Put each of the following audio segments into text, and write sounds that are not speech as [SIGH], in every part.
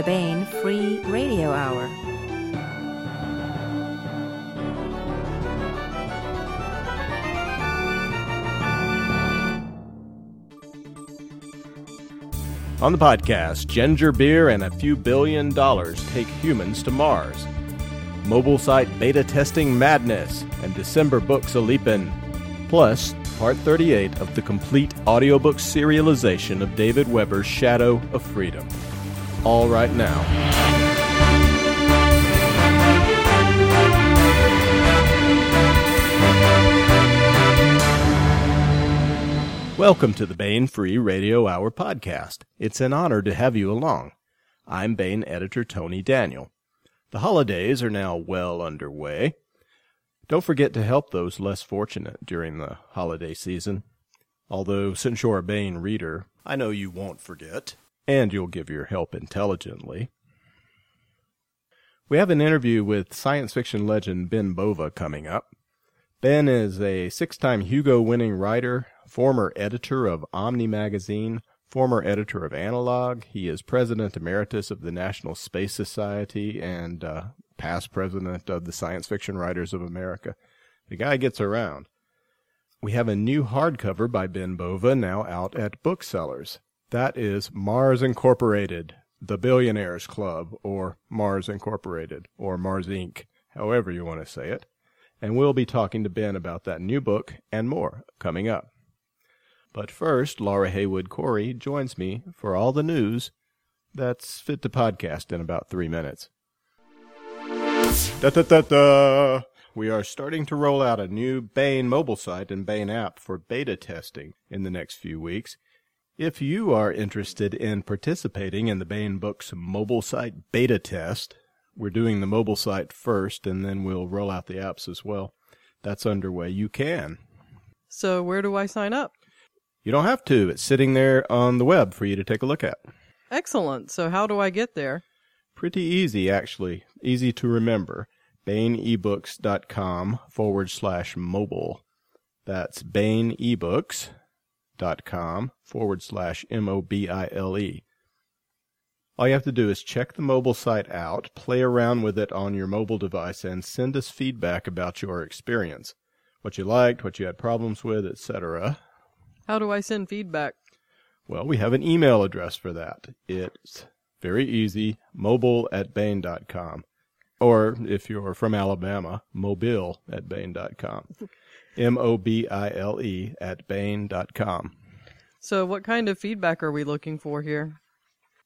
the Baen Free Radio Hour. On the podcast, ginger beer and a few billion dollars take humans to Mars. Mobile site beta testing madness and December books a leapin'. Plus, part 38 of the complete audiobook serialization of David Weber's Shadow of Freedom. All right now. Welcome to the Baen Free Radio Hour podcast. It's an honor to have you along. I'm Baen editor Tony Daniel. The holidays are now well underway. Don't forget to help those less fortunate during the holiday season. Although, since you're a Baen reader, I know you won't forget, and you'll give your help intelligently. We have an interview with science fiction legend Ben Bova coming up. Ben is a six time Hugo winning writer, former editor of Omni Magazine, former editor of Analog. He is president emeritus of the National Space Society and uh, past president of the Science Fiction Writers of America. The guy gets around. We have a new hardcover by Ben Bova now out at booksellers. That is Mars Incorporated, The Billionaires Club, or Mars Incorporated, or Mars Inc., however you want to say it. And we'll be talking to Ben about that new book and more coming up. But first, Laura Haywood Cory joins me for all the news that's fit to podcast in about three minutes. Da, da, da, da. We are starting to roll out a new Baen mobile site and Baen app for beta testing in the next few weeks. If you are interested in participating in the Baen Books mobile site beta test, we're doing the mobile site first and then we'll roll out the apps as well. That's underway. You can. So, where do I sign up? You don't have to. It's sitting there on the web for you to take a look at. Excellent. So, how do I get there? Pretty easy, actually. Easy to remember. BaenEbooks.com forward slash mobile. That's BaenEbooks.com forward slash M O B I L E. All you have to do is check the mobile site out, play around with it on your mobile device, and send us feedback about your experience. What you liked, what you had problems with, etc. How do I send feedback? Well, we have an email address for that. It's very easy, mobile at Baen.com. Or if you're from Alabama, mobile at Baen.com. [LAUGHS] M O B I L E at Baen.com. So, what kind of feedback are we looking for here?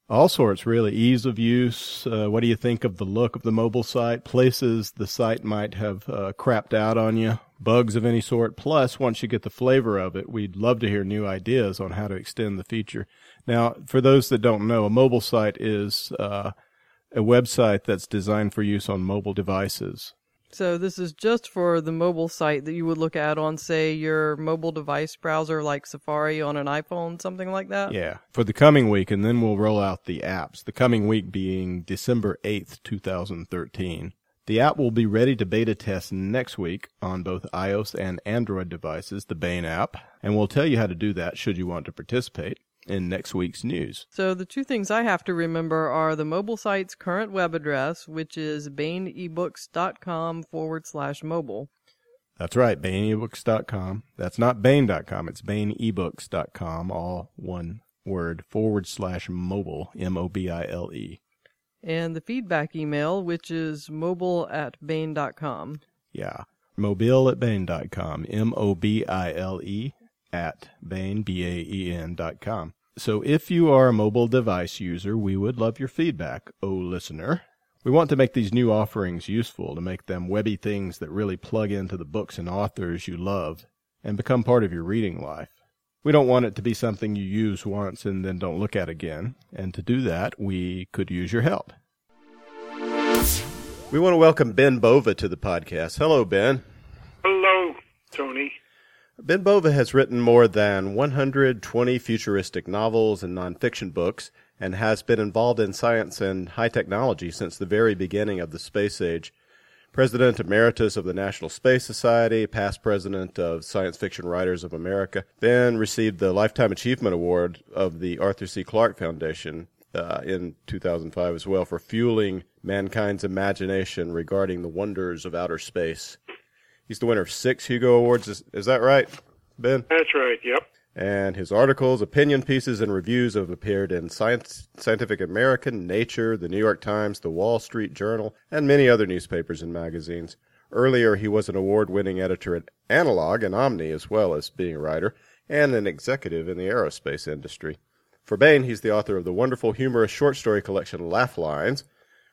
All sorts, really. Ease of use. Uh, what do you think of the look of the mobile site? Places the site might have uh, crapped out on you. Bugs of any sort. Plus, once you get the flavor of it, we'd love to hear new ideas on how to extend the feature. Now, for those that don't know, a mobile site is uh, a website that's designed for use on mobile devices. So, this is just for the mobile site that you would look at on, say, your mobile device browser like Safari on an iPhone, something like that? Yeah, for the coming week, and then we'll roll out the apps. The coming week being December 8th, 2013. The app will be ready to beta test next week on both iOS and Android devices, the Baen app, and we'll tell you how to do that should you want to participate in next week's news. So the two things I have to remember are the mobile site's current web address, which is baenebooks.com forward slash mobile. That's right, baenebooks.com. That's not Baen.com, it's baenebooks.com, all one word, forward slash mobile, M O B I L E. And the feedback email, which is mobile at baen.com. Yeah, mobile at baen.com, M O B I L E at Baen, B-A-E-N dot com. So if you are a mobile device user, we would love your feedback, oh listener. We want to make these new offerings useful, to make them webby things that really plug into the books and authors you love and become part of your reading life. We don't want it to be something you use once and then don't look at again, and to do that, we could use your help. We want to welcome Ben Bova to the podcast. Hello, Ben. Hello, Tony. Ben Bova has written more than 120 futuristic novels and nonfiction books and has been involved in science and high technology since the very beginning of the space age. President Emeritus of the National Space Society, past president of Science Fiction Writers of America, Ben received the Lifetime Achievement Award of the Arthur C. Clarke Foundation uh, in 2005 as well for fueling mankind's imagination regarding the wonders of outer space. He's the winner of six Hugo Awards. Is, is that right, Ben? That's right. Yep. And his articles, opinion pieces, and reviews have appeared in Science, Scientific American, Nature, the New York Times, the Wall Street Journal, and many other newspapers and magazines. Earlier, he was an award winning editor at Analog and Omni, as well as being a writer and an executive in the aerospace industry. For Baen, he's the author of the wonderful humorous short story collection Laugh Lines,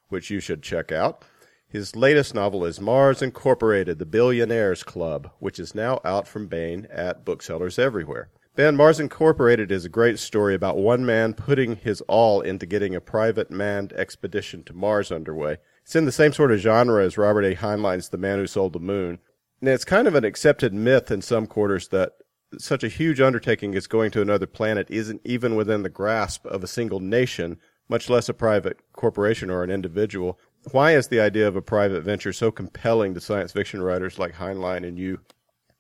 which you should check out. His latest novel is Mars Incorporated, The Billionaires Club, which is now out from Baen at booksellers everywhere. Ben, Mars Incorporated is a great story about one man putting his all into getting a private manned expedition to Mars underway. It's in the same sort of genre as Robert A. Heinlein's The Man Who Sold the Moon. And it's kind of an accepted myth in some quarters that such a huge undertaking as going to another planet isn't even within the grasp of a single nation, much less a private corporation or an individual. Why is the idea of a private venture so compelling to science fiction writers like Heinlein and you?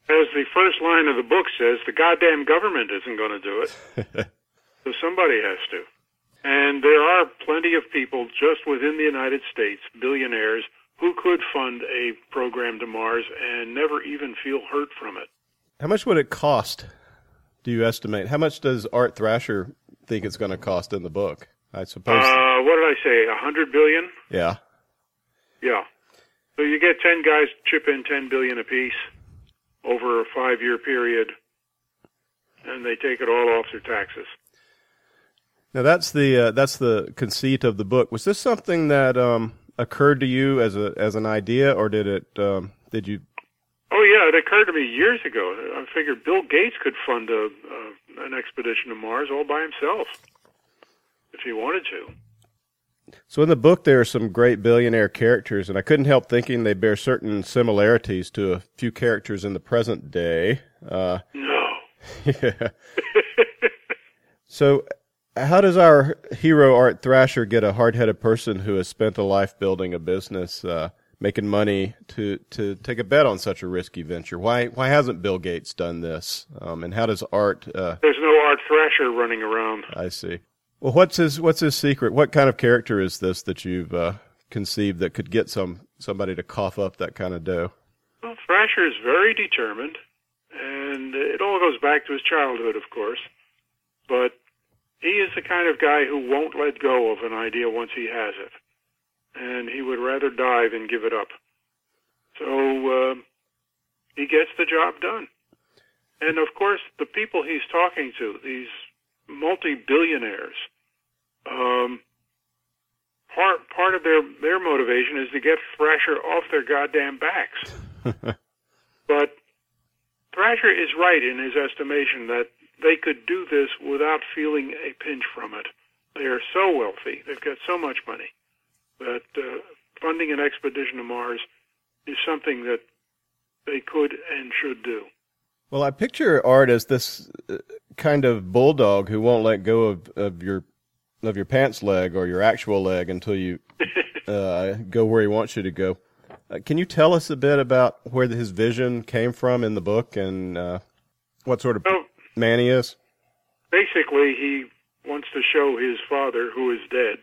As the first line of the book says, the goddamn government isn't going to do it. [LAUGHS] so somebody has to. And there are plenty of people just within the United States, billionaires, who could fund a program to Mars and never even feel hurt from it. How much would it cost? Do you estimate? How much does Art Thrasher think it's going to cost in the book? I suppose. Uh, what did I say? A hundred billion? Yeah. Yeah. So you get ten guys chip in ten billion apiece over a five-year period, and they take it all off their taxes. Now that's the uh, that's the conceit of the book. Was this something that um, occurred to you as a as an idea, or did it um, did you Oh yeah, it occurred to me years ago. I figured Bill Gates could fund a, uh, an expedition to Mars all by himself if he wanted to. So in the book, there are some great billionaire characters, and I couldn't help thinking they bear certain similarities to a few characters in the present day. Uh, no. [LAUGHS] yeah. so, how does our hero Art Thrasher get a hard-headed person who has spent a life building a business? Uh, making money to to take a bet on such a risky venture. Why why hasn't Bill Gates done this? Um, and how does Art? Uh, There's no Art Thrasher running around. I see. Well, what's his what's his secret? What kind of character is this that you've uh, conceived that could get some somebody to cough up that kind of dough? Well, Thrasher is very determined, and it all goes back to his childhood, of course. But he is the kind of guy who won't let go of an idea once he has it and he would rather die than give it up. So uh, he gets the job done. And of course, the people he's talking to, these multi-billionaires, um, part part of their their motivation is to get Thrasher off their goddamn backs. [LAUGHS] but Thrasher is right in his estimation that they could do this without feeling a pinch from it. They are so wealthy; they've got so much money that uh, funding an expedition to Mars is something that they could and should do. Well, I picture Art as this uh, kind of bulldog who won't let go of, of your of your pants leg or your actual leg until you [LAUGHS] uh, go where he wants you to go. Uh, can you tell us a bit about where his vision came from in the book and uh, what sort of well, man he is? Basically, he wants to show his father, who is dead,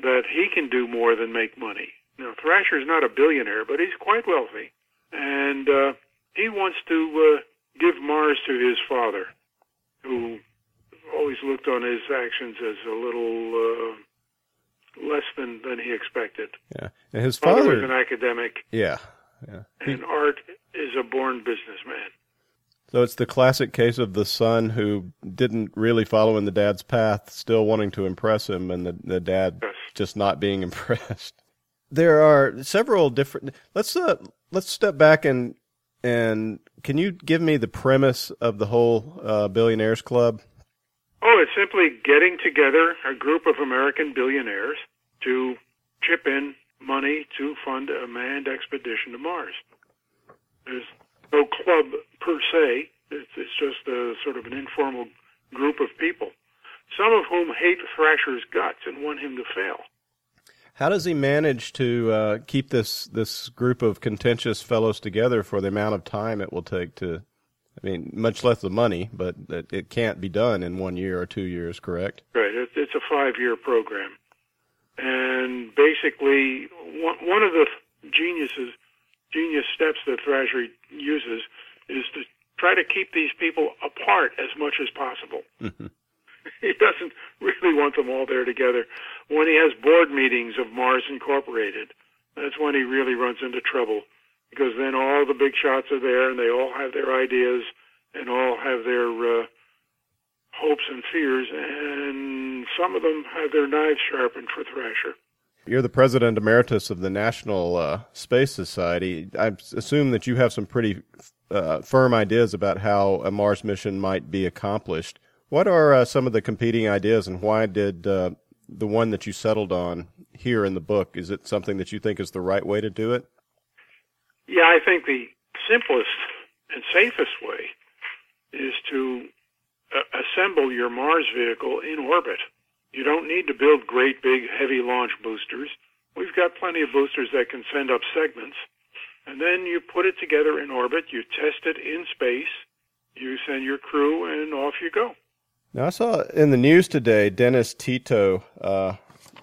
that he can do more than make money. Now, Thrasher is not a billionaire, but he's quite wealthy, and uh, he wants to uh, give Mars to his father, who always looked on his actions as a little uh, less than than he expected. Yeah, and his father, father was an academic. Yeah, yeah. And Art is a born businessman. So it's the classic case of the son who didn't really follow in the dad's path, still wanting to impress him, and the, the dad yes. just not being [LAUGHS] impressed. There are several different. Let's uh, let's step back and and can you give me the premise of the whole uh, billionaires club? Oh, it's simply getting together a group of American billionaires to chip in money to fund a manned expedition to Mars. There's no club per se. It's, it's just a sort of an informal group of people, some of whom hate Thrasher's guts and want him to fail. How does he manage to uh, keep this this group of contentious fellows together for the amount of time it will take to I mean, much less the money, but it, it can't be done in one year or two years, correct? Right. It, it's a five-year program, and basically, one, one of the geniuses, genius steps that Thrasher uses is to try to keep these people apart as much as possible. Mm-hmm. [LAUGHS] he doesn't really want them all there together. When he has board meetings of Mars Incorporated, that's when he really runs into trouble because then all the big shots are there and they all have their ideas and all have their uh, hopes and fears, and some of them have their knives sharpened for Thrasher. You're the president emeritus of the National uh, Space Society. I assume that you have some pretty uh, firm ideas about how a Mars mission might be accomplished. What are uh, some of the competing ideas, and why did uh, the one that you settled on here in the book? Is it something that you think is the right way to do it? Yeah, I think the simplest and safest way is to uh, assemble your Mars vehicle in orbit. You don't need to build great big heavy launch boosters. We've got plenty of boosters that can send up segments. And then you put it together in orbit, you test it in space, you send your crew, and off you go. Now, I saw in the news today Dennis Tito, uh,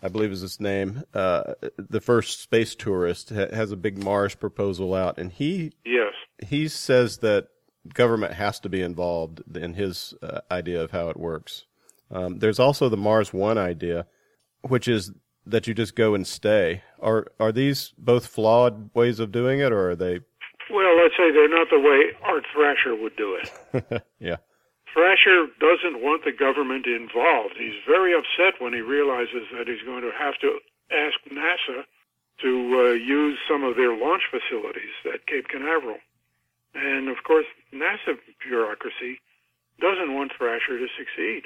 I believe is his name, uh, the first space tourist, ha- has a big Mars proposal out, and he yes he says that government has to be involved in his uh, idea of how it works. Um, there's also the Mars One idea, which is that you just go and stay. Are are these both flawed ways of doing it, or are they? Well, let's say they're not the way Art Thrasher would do it. [LAUGHS] yeah. Thrasher doesn't want the government involved. He's very upset when he realizes that he's going to have to ask NASA to uh, use some of their launch facilities at Cape Canaveral. And of course, NASA bureaucracy doesn't want Thrasher to succeed.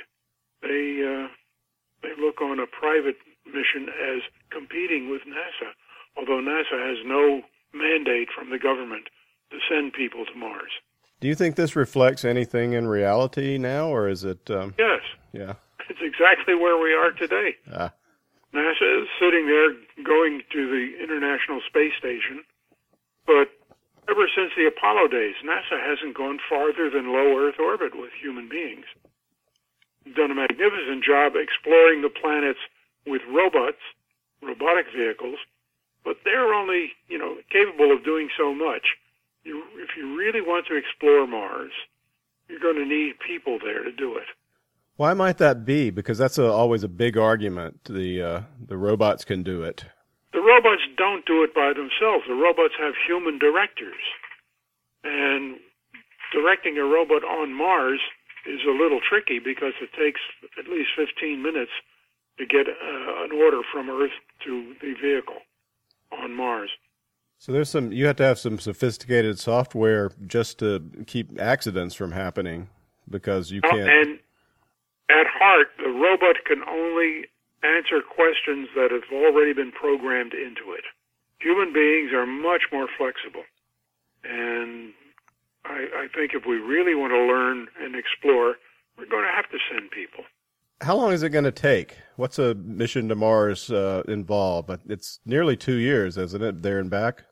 They uh, they look on a private mission as competing with NASA, although NASA has no mandate from the government to send people to Mars. Do you think this reflects anything in reality now, or is it? Um, yes. Yeah. It's exactly where we are today. Ah. NASA is sitting there going to the International Space Station, but ever since the Apollo days, NASA hasn't gone farther than low Earth orbit with human beings. Done a magnificent job exploring the planets with robots, robotic vehicles, but they're only, you know, capable of doing so much. You, if you really want to explore Mars, you're going to need people there to do it. Why might that be? Because that's a, always a big argument. The uh, the robots can do it. The robots don't do it by themselves. The robots have human directors, and directing a robot on Mars is a little tricky because it takes at least 15 minutes to get uh, an order from Earth to the vehicle on Mars. So there's some you have to have some sophisticated software just to keep accidents from happening because you can't. And at heart, the robot can only answer questions that have already been programmed into it. Human beings are much more flexible, and I, I think if we really want to learn and explore, we're going to have to send people. How long is it going to take? What's a mission to Mars uh, involve? It's nearly two years, isn't it? There and back.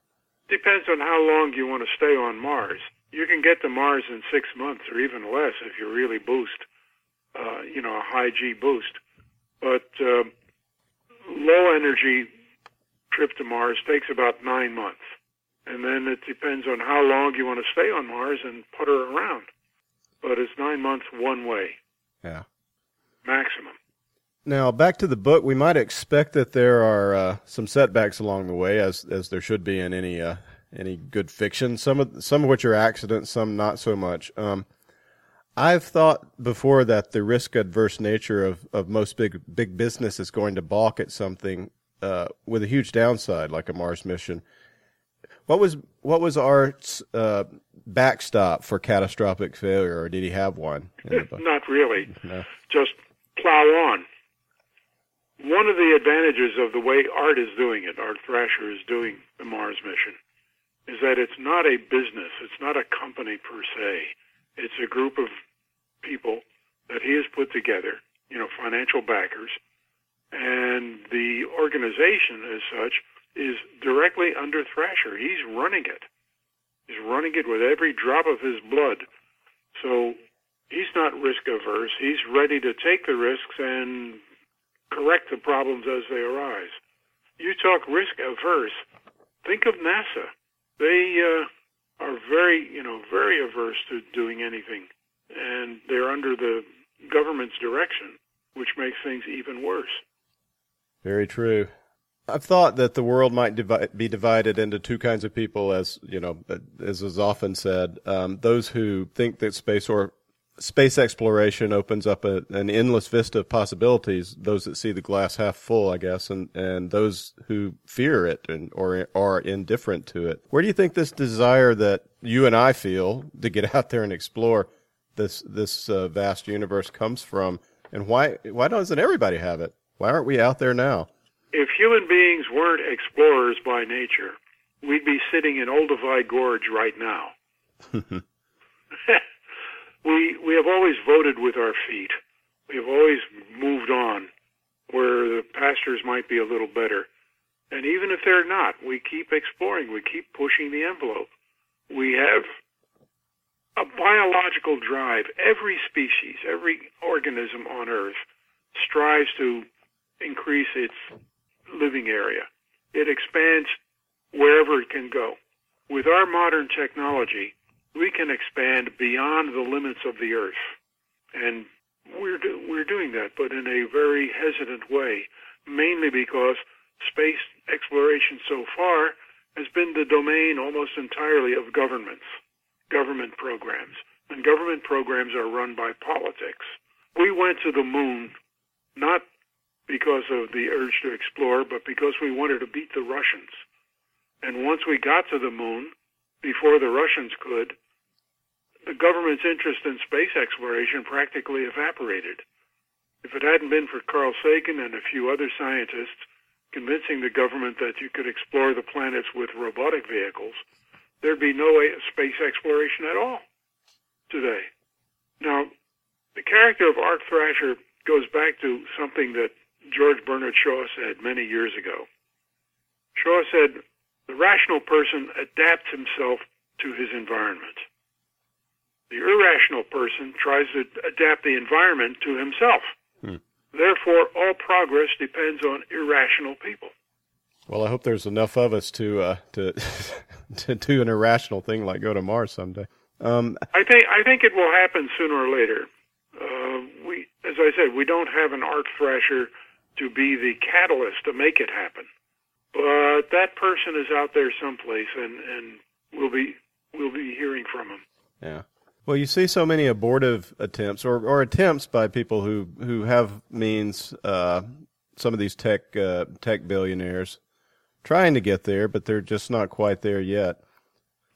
Depends on how long you want to stay on Mars. You can get to Mars in six months or even less if you really boost, uh, you know, a high G boost. But uh, low energy trip to Mars takes about nine months. And then it depends on how long you want to stay on Mars and putter around. But it's nine months one way. Yeah. Maximum. Now, back to the book, we might expect that there are uh, some setbacks along the way, as as there should be in any uh, any good fiction. Some of some of which are accidents, some not so much. Um, I've thought before that the risk adverse nature of, of most big big business is going to balk at something uh, with a huge downside, like a Mars mission. What was what was Art's uh, backstop for catastrophic failure, or did he have one? [LAUGHS] Not really. No. Just plow on. One of the advantages of the way Art is doing it, Art Thrasher is doing the Mars mission, is that it's not a business. It's not a company per se. It's a group of people that he has put together, you know, financial backers, and the organization as such is directly under Thrasher. He's running it. He's running it with every drop of his blood. So he's not risk averse. He's ready to take the risks and correct the problems as they arise. You talk risk averse. Think of NASA. They uh, are very, you know, very averse to doing anything, and they're under the government's direction, which makes things even worse. Very true. I've thought that the world might divi- be divided into two kinds of people, as you know, as is often said. Um, those who think that space or space exploration opens up a, an endless vista of possibilities. Those that see the glass half full, I guess, and, and those who fear it and or are indifferent to it. Where do you think this desire that you and I feel to get out there and explore this this uh, vast universe comes from, and why why doesn't everybody have it? Why aren't we out there now? If human beings weren't explorers by nature, we'd be sitting in Olduvai Gorge right now. [LAUGHS] [LAUGHS] we we have always voted with our feet. We have always moved on where the pastures might be a little better. And even if they're not, we keep exploring, we keep pushing the envelope. We have a biological drive. Every species, every organism on Earth strives to increase its living area. It expands wherever it can go. With our modern technology, we can expand beyond the limits of the earth. And we're, do, we're doing that, but in a very hesitant way, mainly because space exploration so far has been the domain almost entirely of governments, government programs. And government programs are run by politics. We went to the moon not because of the urge to explore, but because we wanted to beat the Russians. And once we got to the moon, before the Russians could, the government's interest in space exploration practically evaporated. If it hadn't been for Carl Sagan and a few other scientists convincing the government that you could explore the planets with robotic vehicles, there'd be no space exploration at all today. Now, the character of Art Thrasher goes back to something that George Bernard Shaw said many years ago. Shaw said, the rational person adapts himself to his environment. The irrational person tries to adapt the environment to himself. Hmm. Therefore, all progress depends on irrational people. Well, I hope there's enough of us to uh, to [LAUGHS] to do an irrational thing like go to Mars someday. Um, I think I think it will happen sooner or later. Uh, we, as I said, we don't have an art thrasher to be the catalyst to make it happen, but that person is out there someplace, and and we'll be we'll be hearing from him. Yeah. Well, you see so many abortive attempts or, or attempts by people who, who have means, uh, some of these tech, uh, tech billionaires trying to get there, but they're just not quite there yet.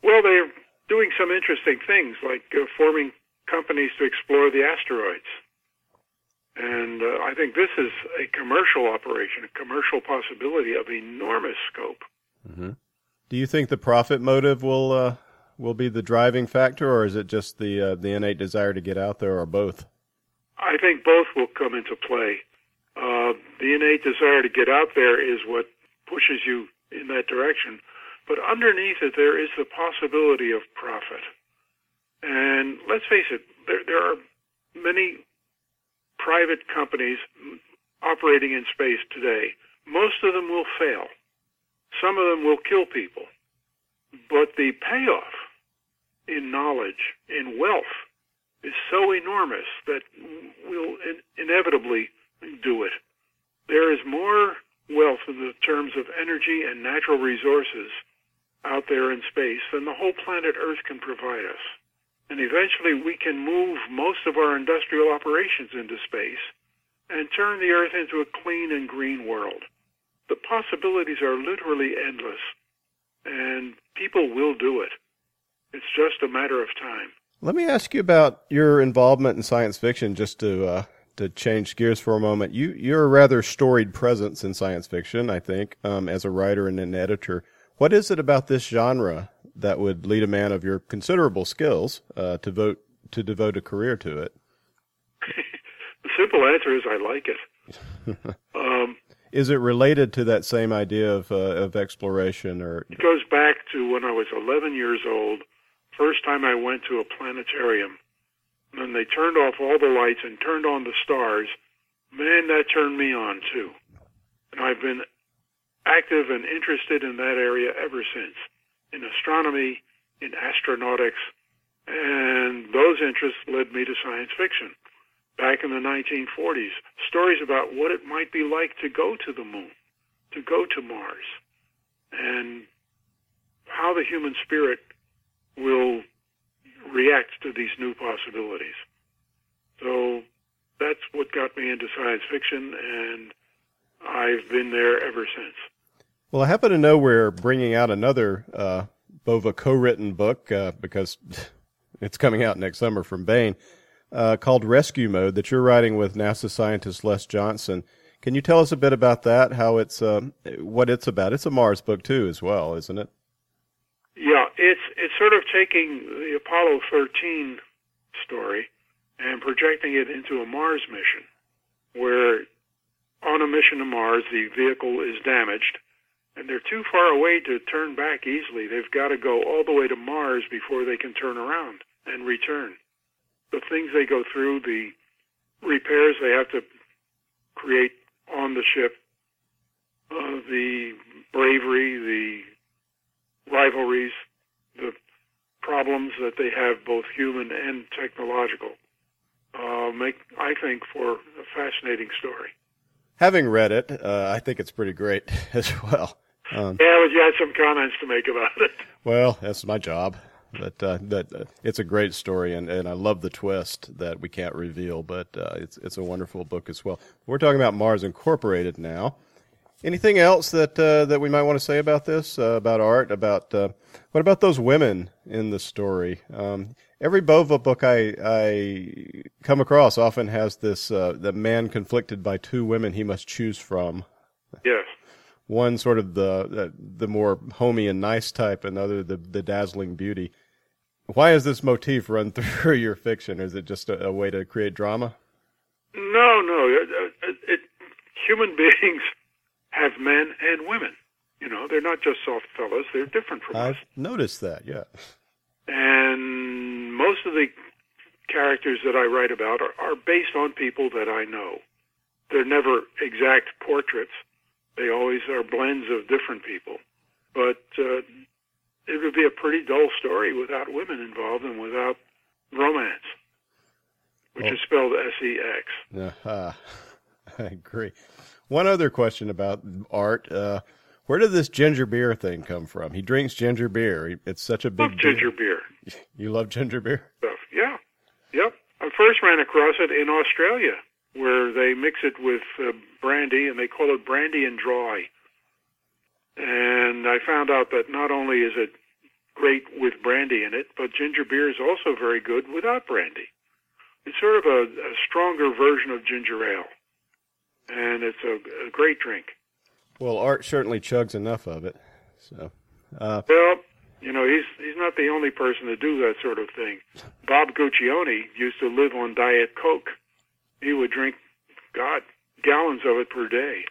Well, they're doing some interesting things like uh, forming companies to explore the asteroids. And uh, I think this is a commercial operation, a commercial possibility of enormous scope. Mm-hmm. Do you think the profit motive will uh, will be the driving factor, or is it just the uh, the innate desire to get out there, or both? I think both will come into play. Uh, the innate desire to get out there is what pushes you in that direction, but underneath it, there is the possibility of profit. And let's face it, there, there are many private companies operating in space today. Most of them will fail. Some of them will kill people. But the payoff in knowledge, in wealth, is so enormous that we'll in- inevitably do it. There is more wealth in the terms of energy and natural resources out there in space than the whole planet Earth can provide us. And eventually we can move most of our industrial operations into space and turn the Earth into a clean and green world. The possibilities are literally endless, and people will do it. It's just a matter of time. Let me ask you about your involvement in science fiction, just to uh, to change gears for a moment. You you're a rather storied presence in science fiction, I think, um, as a writer and an editor. What is it about this genre that would lead a man of your considerable skills uh, to vote to devote a career to it? [LAUGHS] the simple answer is I like it. [LAUGHS] um, is it related to that same idea of uh, of exploration, or it goes back to when I was 11 years old First time I went to a planetarium, and they turned off all the lights and turned on the stars, man, that turned me on too. And I've been active and interested in that area ever since, in astronomy, in astronautics, and those interests led me to science fiction. Back in the 1940s, stories about what it might be like to go to the moon, to go to Mars, and how the human spirit will react to these new possibilities. So that's what got me into science fiction, and I've been there ever since. Well, I happen to know we're bringing out another uh, Bova co-written book uh, because [LAUGHS] it's coming out next summer from Baen uh, called Rescue Mode that you're writing with NASA scientist Les Johnson. Can you tell us a bit about that? How it's uh, what it's about? It's a Mars book too, as well, isn't it? Yeah, it's it's sort of taking the Apollo 13 story and projecting it into a Mars mission, where on a mission to Mars the vehicle is damaged and they're too far away to turn back easily. They've got to go all the way to Mars before they can turn around and return. The things they go through, the repairs they have to create on the ship, uh, the bravery, the rivalries, the problems that they have, both human and technological, uh, make, I think, for a fascinating story. Having read it, uh, I think it's pretty great [LAUGHS] as well. Um, yeah, but you had some comments to make about it. Well, that's my job. But uh, that uh, it's a great story, and, and I love the twist that we can't reveal. But uh, it's it's a wonderful book as well. We're talking about Mars Incorporated now. Anything else that uh, that we might want to say about this? Uh, about art? About uh, what about those women in the story? Um, every Bova book I I come across often has this the man conflicted by two women he must choose from. Yes one sort of the, the the, more homey and nice type, and the other the the dazzling beauty. Why has this motif run [LAUGHS] through your fiction? Is it just a, a way to create drama? No, no. It, uh, it, it, human [LAUGHS] beings have men and women. You know, they're not just soft fellows. They're different from I've us. I've noticed that, yeah. And most of the characters that I write about are, are based on people that I know. They're never exact portraits they always are blends of different people. But uh, it would be a pretty dull story without women involved and without romance, which is spelled S-E-X. Uh, [LAUGHS] I agree. One other question about art. Uh, where did this ginger beer thing come from? He drinks ginger beer. It's such a big love ginger beer. [LAUGHS] You love ginger beer? Yeah. Yep. I first ran across it in Australia where they mix it with uh, brandy and they call it brandy and dry. And I found out that not only is it great with brandy in it, but ginger beer is also very good without brandy. It's sort of a, a stronger version of ginger ale, and it's a, a great drink. Well, Art certainly chugs enough of it. So, uh, well, you know, he's he's not the only person to do that sort of thing. Bob Guccione used to live on Diet Coke he would drink, God, gallons of it per day.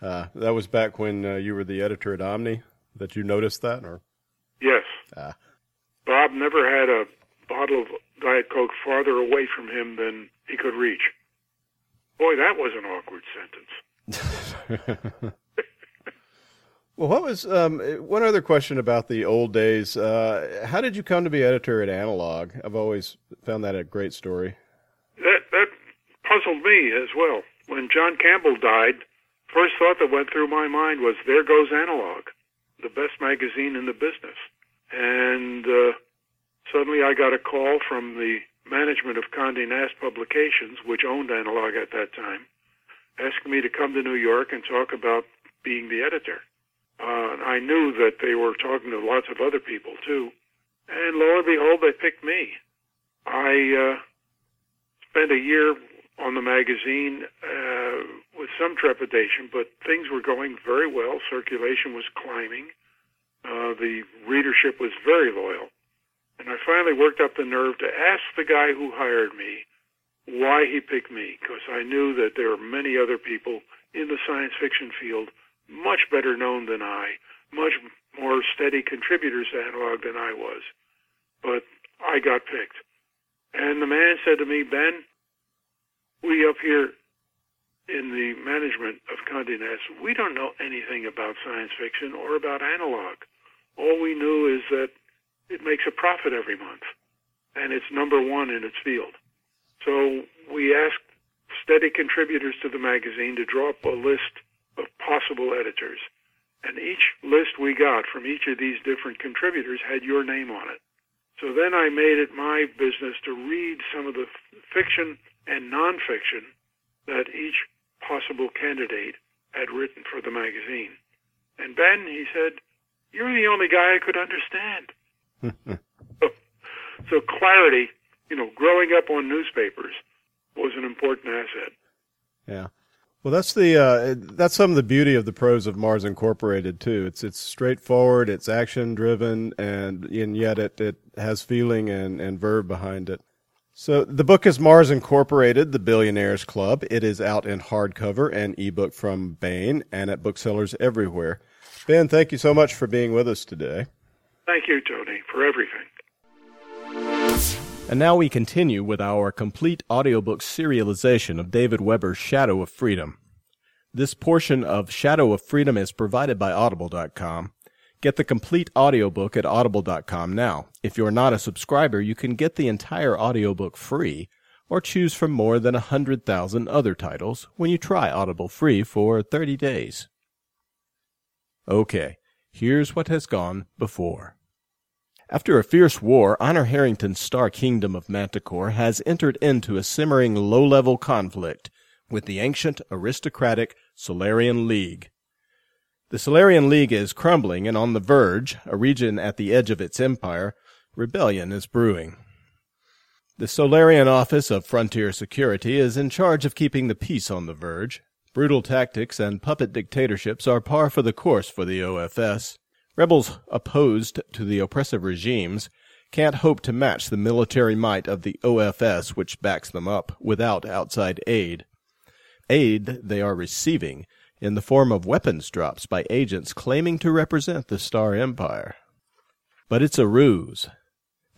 Uh, that was back when uh, you were the editor at Omni that you noticed that, or? Yes. Ah. Bob never had a bottle of Diet Coke farther away from him than he could reach. Boy, that was an awkward sentence. [LAUGHS] well, what was um, one other question about the old days? Uh, how did you come to be editor at Analog? I've always found that a great story. Puzzled me as well. When John Campbell died, first thought that went through my mind was, there goes Analog, the best magazine in the business. And uh, suddenly I got a call from the management of Condé Nast Publications, which owned Analog at that time, asking me to come to New York and talk about being the editor. Uh, I knew that they were talking to lots of other people too. And lo and behold, they picked me. I uh, spent a year on the magazine uh, with some trepidation, but things were going very well. Circulation was climbing. Uh, the readership was very loyal. And I finally worked up the nerve to ask the guy who hired me why he picked me, because I knew that there are many other people in the science fiction field much better known than I, much more steady contributors to Analog than I was. But I got picked. And the man said to me, Ben, we up here in the management of Condé Nast, we don't know anything about science fiction or about analog. All we knew is that it makes a profit every month, and it's number one in its field. So we asked steady contributors to the magazine to draw up a list of possible editors. And each list we got from each of these different contributors had your name on it. So then I made it my business to read some of the fiction and nonfiction that each possible candidate had written for the magazine. And Ben, he said, you're the only guy I could understand. [LAUGHS] so, so clarity, you know, growing up on newspapers was an important asset. Yeah. Well, that's the uh, that's some of the beauty of the prose of Mars Incorporated too. It's it's straightforward, it's action driven, and and yet it, it has feeling and, and verb behind it. So the book is Mars Incorporated, The Billionaires Club. It is out in hardcover and ebook from Baen and at booksellers everywhere. Ben, thank you so much for being with us today. Thank you, Tony, for everything. And now we continue with our complete audiobook serialization of David Weber's Shadow of Freedom. This portion of Shadow of Freedom is provided by Audible.com. Get the complete audiobook at audible.com now. If you're not a subscriber, you can get the entire audiobook free or choose from more than 100,000 other titles when you try Audible free for 30 days. Okay, here's what has gone before. After a fierce war, Honor Harrington's star kingdom of Manticore has entered into a simmering low-level conflict with the ancient aristocratic Solarian League. The Solarian League is crumbling, and on the verge, a region at the edge of its empire, rebellion is brewing. The Solarian Office of Frontier Security is in charge of keeping the peace on the verge. Brutal tactics and puppet dictatorships are par for the course for the OFS. Rebels opposed to the oppressive regimes can't hope to match the military might of the OFS, which backs them up, without outside aid. Aid they are receiving in the form of weapons drops by agents claiming to represent the Star Empire. But it's a ruse.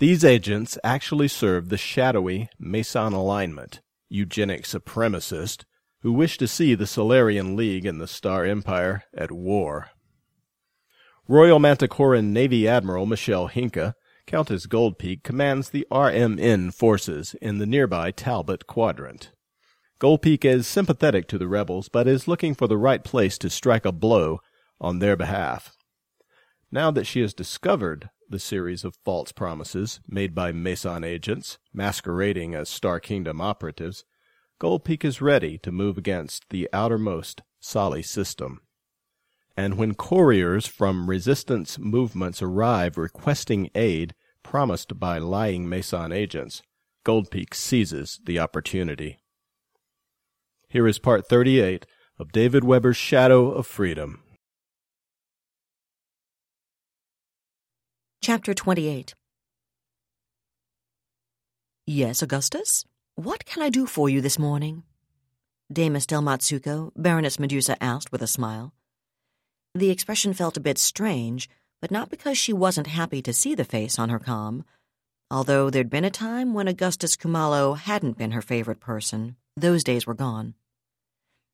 These agents actually serve the shadowy Mesan alignment, eugenic supremacist, who wish to see the Solarian League and the Star Empire at war. Royal Manticoran Navy Admiral Michelle Henke, Countess Goldpeak, commands the RMN forces in the nearby Talbot Quadrant. Goldpeak is sympathetic to the rebels, but is looking for the right place to strike a blow on their behalf. Now that she has discovered the series of false promises made by Mesan agents masquerading as Star Kingdom operatives, Goldpeak is ready to move against the outermost Solly system. And when couriers from resistance movements arrive requesting aid promised by lying Mesan agents, Goldpeak seizes the opportunity. Here is part 38 of David Weber's Shadow of Freedom. Chapter 28 Yes, Augustus? What can I do for you this morning? Dame Estelle Matsuko, Baroness Medusa asked with a smile. The expression felt a bit strange, but not because she wasn't happy to see the face on her com, although there'd been a time when Augustus Khumalo hadn't been her favorite person. Those days were gone.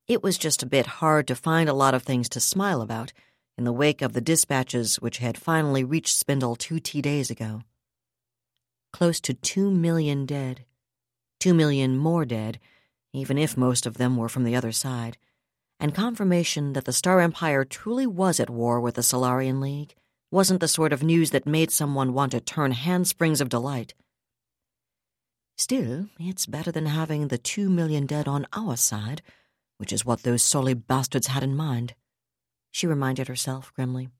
It was just a bit hard to find a lot of things to smile about in the wake of the dispatches which had finally reached Spindle two T days ago. Close to two million dead. Two million more dead, even if most of them were from the other side. And confirmation that the Star Empire truly was at war with the Solarian League wasn't the sort of news that made someone want to turn handsprings of delight. Still, it's better than having the two million dead on our side which is what those Solly bastards had in mind, she reminded herself grimly.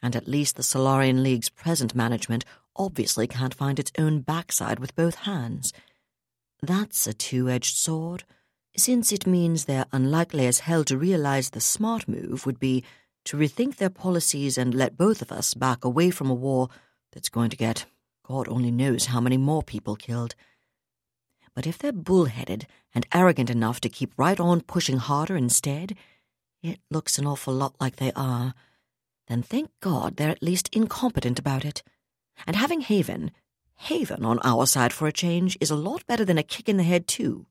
And at least the Solarian League's present management obviously can't find its own backside with both hands. That's a two-edged sword, since it means they're unlikely as hell to realize the smart move would be to rethink their policies and let both of us back away from a war that's going to get God only knows how many more people killed. But if they're bullheaded and arrogant enough to keep right on pushing harder instead, it looks an awful lot like they are, then thank God they're at least incompetent about it. And having Haven, haven on our side for a change is a lot better than a kick in the head, too.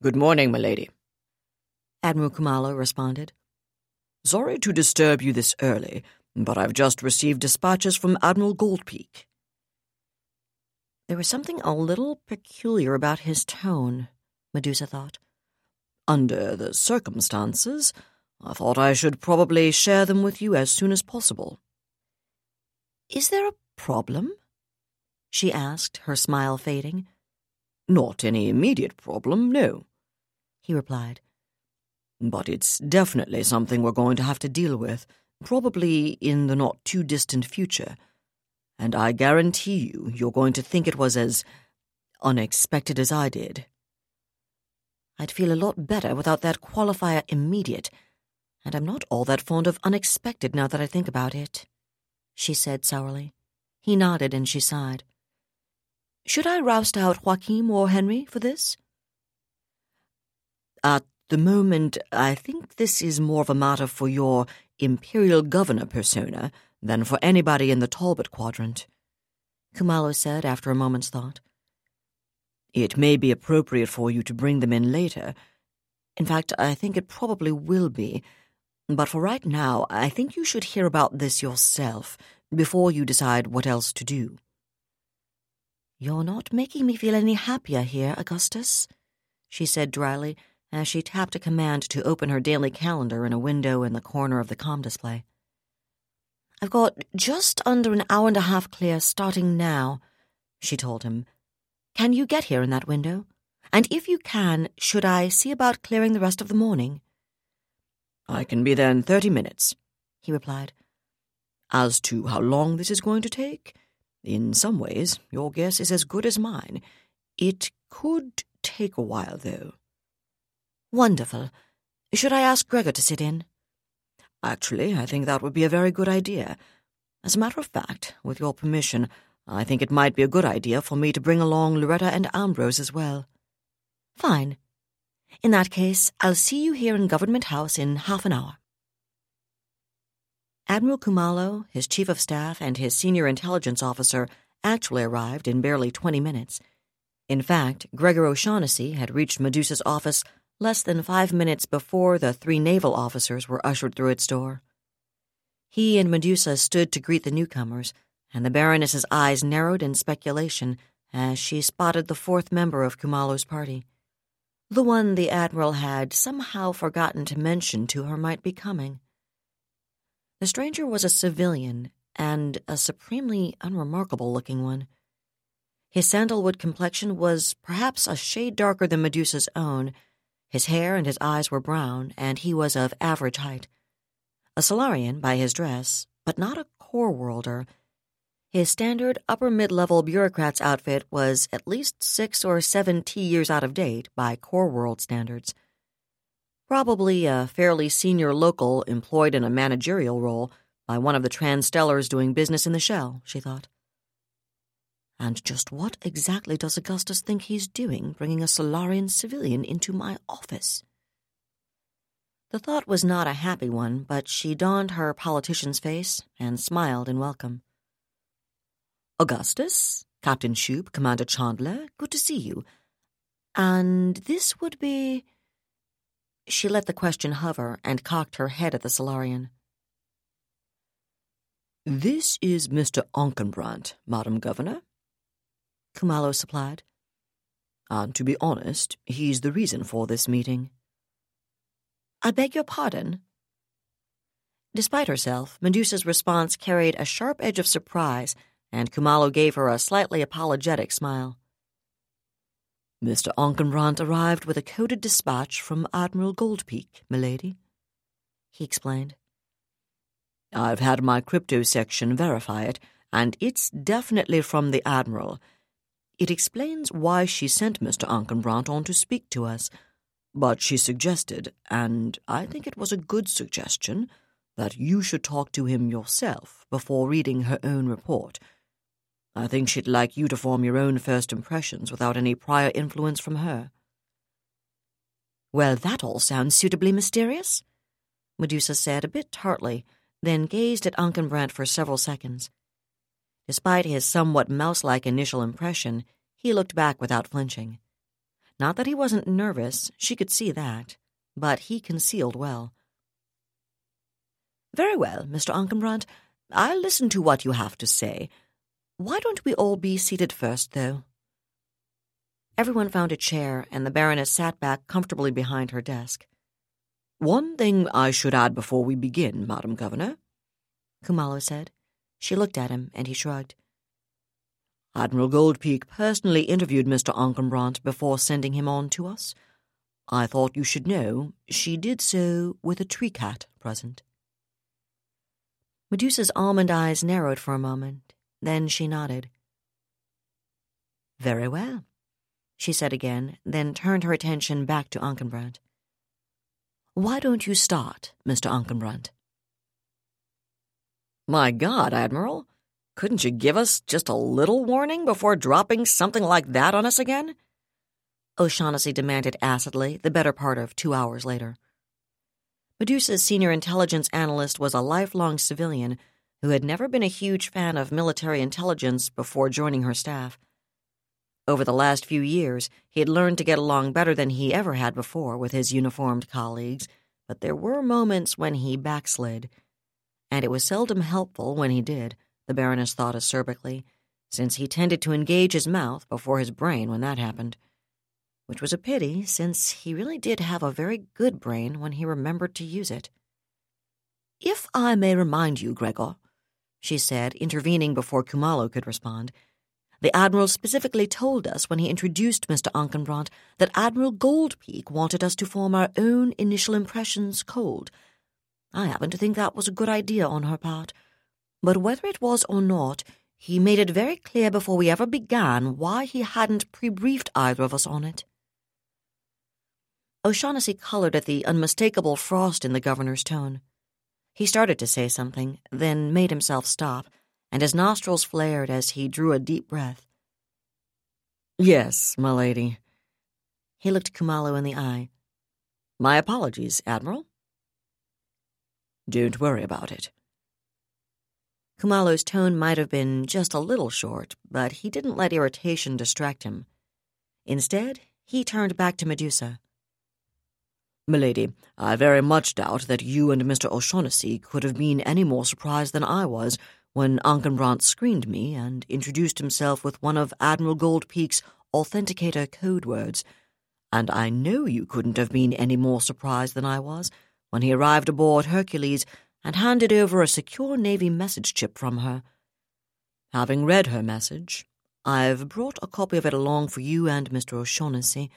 Good morning, milady. Admiral Khumalo responded. Sorry to disturb you this early, but I've just received dispatches from Admiral Goldpeak. There was something a little peculiar about his tone, Medusa thought. Under the circumstances, I thought I should probably share them with you as soon as possible. Is there a problem? she asked, her smile fading. Not any immediate problem, no, he replied. But it's definitely something we're going to have to deal with, probably in the not too distant future. And I guarantee you, you're going to think it was as unexpected as I did. I'd feel a lot better without that qualifier immediate, and I'm not all that fond of unexpected now that I think about it, she said sourly. He nodded and she sighed. Should I roust out Joachim or Henry for this? At the moment, I think this is more of a matter for your Imperial Governor persona than for anybody in the Talbot quadrant, Khumalo said after a moment's thought. It may be appropriate for you to bring them in later. In fact, I think it probably will be. But for right now, I think you should hear about this yourself before you decide what else to do. You're not making me feel any happier here, Augustus, she said dryly as she tapped a command to open her daily calendar in a window in the corner of the com display. I've got just under an hour and a half clear starting now, she told him. Can you get here in that window? And if you can, should I see about clearing the rest of the morning? I can be there in thirty minutes, he replied. As to how long this is going to take, in some ways your guess is as good as mine. It could take a while, though. Wonderful. Should I ask Gregor to sit in? Actually, I think that would be a very good idea. As a matter of fact, with your permission, I think it might be a good idea for me to bring along Loretta and Ambrose as well. Fine. In that case, I'll see you here in Government House in half an hour. Admiral Khumalo, his chief of staff, and his senior intelligence officer actually arrived in barely twenty minutes. In fact, Gregor O'Shaughnessy had reached Medusa's office less than five minutes before the three naval officers were ushered through its door. He and Medusa stood to greet the newcomers, and the Baroness's eyes narrowed in speculation as she spotted the fourth member of Khumalo's party. The one the Admiral had somehow forgotten to mention to her might be coming. The stranger was a civilian, and a supremely unremarkable looking one. His sandalwood complexion was perhaps a shade darker than Medusa's own, his hair and his eyes were brown, and he was of average height. A Solarian by his dress, but not a core worlder. His standard upper mid level bureaucrat's outfit was at least six or seven T years out of date by core world standards. Probably a fairly senior local employed in a managerial role by one of the Transtellars doing business in the shell, she thought. And just what exactly does Augustus think he's doing, bringing a Solarian civilian into my office? The thought was not a happy one, but she donned her politician's face and smiled in welcome. Augustus, Captain Shoup, Commander Chandler, good to see you. And this would be. She let the question hover and cocked her head at the Solarian. This is Mr. Ankenbrandt, Madam Governor, Khumalo supplied. And to be honest, he's the reason for this meeting. I beg your pardon? Despite herself, Medusa's response carried a sharp edge of surprise, and Khumalo gave her a slightly apologetic smile. Mr. Ankenbrandt arrived with a coded dispatch from Admiral Goldpeak, milady, he explained. I've had my crypto section verify it, and it's definitely from the Admiral, it explains why she sent Mr. Ankenbrandt on to speak to us. But she suggested, and I think it was a good suggestion, that you should talk to him yourself before reading her own report. I think she'd like you to form your own first impressions without any prior influence from her. Well, that all sounds suitably mysterious, Medusa said a bit tartly, then gazed at Ankenbrandt for several seconds. Despite his somewhat mouse like initial impression, he looked back without flinching. Not that he wasn't nervous, she could see that, but he concealed well. Very well, Mr. Ankenbrandt. I'll listen to what you have to say. Why don't we all be seated first, though? Everyone found a chair, and the Baroness sat back comfortably behind her desk. One thing I should add before we begin, Madam Governor, Khumalo said. She looked at him, and he shrugged. Admiral Goldpeak personally interviewed Mr. Ankenbrandt before sending him on to us. I thought you should know she did so with a tree cat present. Medusa's almond eyes narrowed for a moment. Then she nodded. Very well, she said again, then turned her attention back to Ankenbrandt. Why don't you start, Mr. Ankenbrandt? My God, Admiral, couldn't you give us just a little warning before dropping something like that on us again? O'Shaughnessy demanded acidly, the better part of two hours later. Medusa's senior intelligence analyst was a lifelong civilian who had never been a huge fan of military intelligence before joining her staff. Over the last few years, he had learned to get along better than he ever had before with his uniformed colleagues, but there were moments when he backslid. And it was seldom helpful when he did, the Baroness thought acerbically, since he tended to engage his mouth before his brain when that happened which was a pity, since he really did have a very good brain when he remembered to use it. If I may remind you, Gregor, she said, intervening before Khumalo could respond, the Admiral specifically told us when he introduced Mr. Ankenbrandt that Admiral Goldpeak wanted us to form our own initial impressions cold. I happen to think that was a good idea on her part. But whether it was or not, he made it very clear before we ever began why he hadn't pre-briefed either of us on it. O'Shaughnessy colored at the unmistakable frost in the governor's tone. He started to say something, then made himself stop, and his nostrils flared as he drew a deep breath. Yes, my lady. He looked Khumalo in the eye. My apologies, Admiral. Don't worry about it. Khumalo's tone might have been just a little short, but he didn't let irritation distract him. Instead, he turned back to Medusa. Milady, I very much doubt that you and Mr. O'Shaughnessy could have been any more surprised than I was when Ankenbrandt screened me and introduced himself with one of Admiral Goldpeak's authenticator code words. And I know you couldn't have been any more surprised than I was when he arrived aboard Hercules and handed over a secure Navy message chip from her. Having read her message, I've brought a copy of it along for you and Mr. O'Shaughnessy,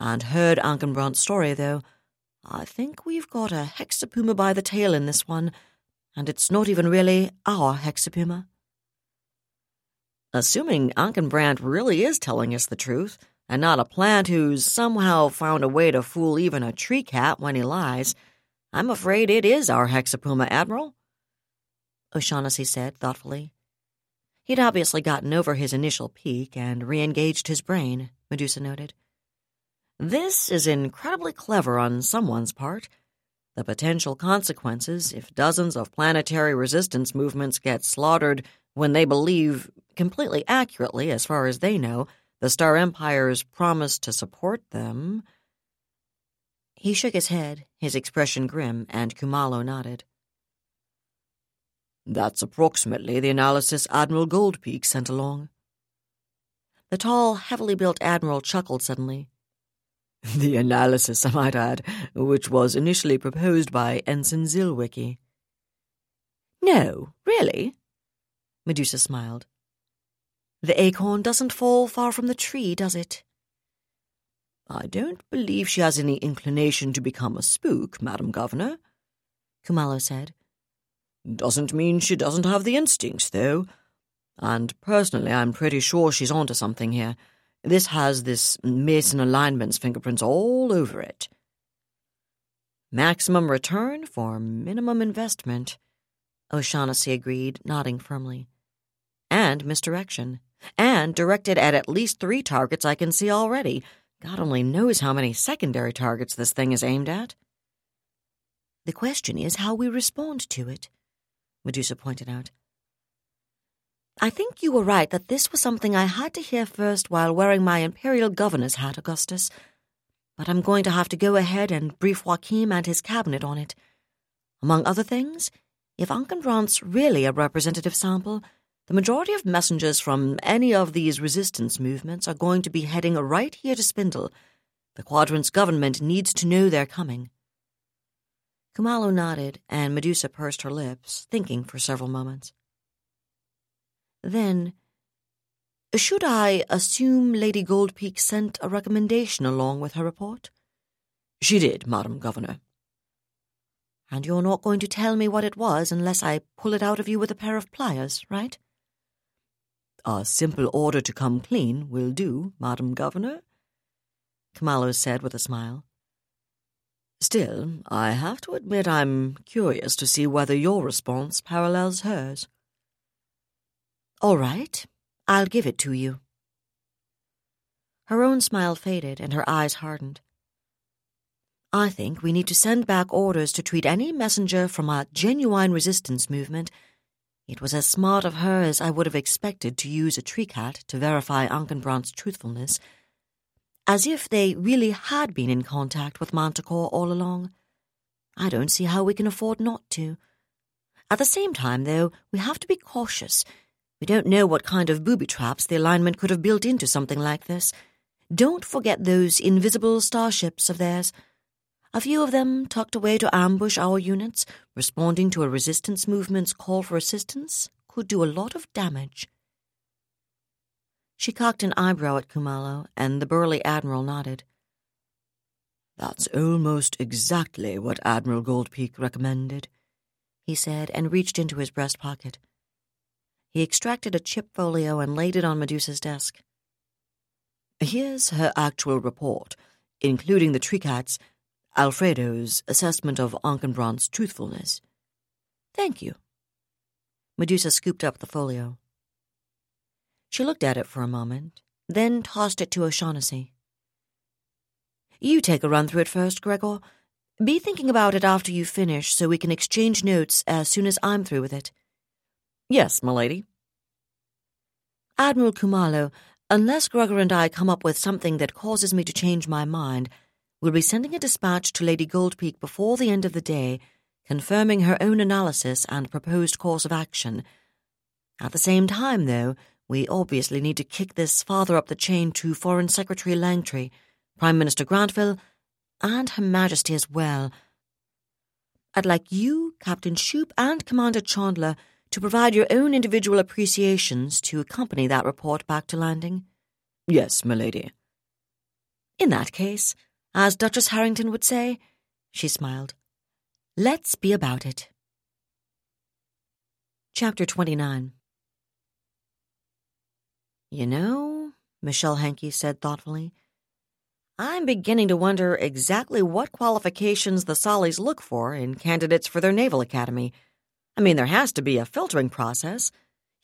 and heard Ankenbrandt's story, though I think we've got a hexapuma by the tail in this one, and it's not even really our hexapuma. Assuming Ankenbrandt really is telling us the truth, and not a plant who's somehow found a way to fool even a tree cat when he lies, I'm afraid it is our hexapuma, Admiral. O'Shaughnessy said thoughtfully. He'd obviously gotten over his initial pique and re engaged his brain, Medusa noted. This is incredibly clever on someone's part. The potential consequences if dozens of planetary resistance movements get slaughtered when they believe, completely accurately as far as they know, the Star Empire's promise to support them. He shook his head, his expression grim, and Khumalo nodded. That's approximately the analysis Admiral Goldpeak sent along. The tall, heavily built admiral chuckled suddenly. [LAUGHS] The analysis, I might add, which was initially proposed by Ensign Zilwicki. No, really? Medusa smiled. The acorn doesn't fall far from the tree, does it? I don't believe she has any inclination to become a spook, Madam Governor, Khumalo said. Doesn't mean she doesn't have the instincts, though. And personally, I'm pretty sure she's onto something here. This has this Mesan alignment's fingerprints all over it. Maximum return for minimum investment, O'Shaughnessy agreed, nodding firmly. And misdirection. And directed at at least three targets I can see already. God only knows how many secondary targets this thing is aimed at. The question is how we respond to it, Medusa pointed out. I think you were right that this was something I had to hear first while wearing my Imperial Governor's hat, Augustus. But I'm going to have to go ahead and brief Joachim and his cabinet on it. Among other things, if Ankenbrandt's really a representative sample, the majority of messengers from any of these resistance movements are going to be heading right here to Spindle. The Quadrant's government needs to know they're coming. Khumalo nodded, and Medusa pursed her lips, thinking for several moments. Then, should I assume Lady Goldpeak sent a recommendation along with her report? She did, Madam Governor. And you're not going to tell me what it was unless I pull it out of you with a pair of pliers, right? A simple order to come clean will do, Madam Governor, Khumalo said with a smile. Still, I have to admit I'm curious to see whether your response parallels hers. All right, I'll give it to you. Her own smile faded and her eyes hardened. I think we need to send back orders to treat any messenger from a genuine resistance movement. It was as smart of her as I would have expected to use a tree cat to verify Ankenbrandt's truthfulness as if they really had been in contact with Manticore all along. I don't see how we can afford not to. At the same time, though, we have to be cautious. We don't know what kind of booby traps the alignment could have built into something like this. Don't forget those invisible starships of theirs. A few of them tucked away to ambush our units, responding to a resistance movement's call for assistance, could do a lot of damage. She cocked an eyebrow at Khumalo, and the burly admiral nodded. That's almost exactly what Admiral Goldpeak recommended, he said, and reached into his breast pocket. He extracted a chip folio and laid it on Medusa's desk. Here's her actual report, including the tree cat's, Alfredo's assessment of Ankenbrandt's truthfulness. Thank you. Medusa scooped up the folio. She looked at it for a moment, then tossed it to O'Shaughnessy. You take a run through it first, Gregor. Be thinking about it after you finish so we can exchange notes as soon as I'm through with it. Yes, milady. Admiral Khumalo, unless Gregor and I come up with something that causes me to change my mind, we'll be sending a dispatch to Lady Goldpeak before the end of the day, confirming her own analysis and proposed course of action. At the same time, though, we obviously need to kick this farther up the chain to Foreign Secretary Langtry, Prime Minister Grantville, and Her Majesty as well. I'd like you, Captain Shoup, and Commander Chandler to provide your own individual appreciations to accompany that report back to landing. Yes, milady. In that case, as Duchess Harrington would say, she smiled, let's be about it. Chapter 29 you know, Michelle Henke said thoughtfully, I'm beginning to wonder exactly what qualifications the Sollies look for in candidates for their Naval Academy. I mean, there has to be a filtering process.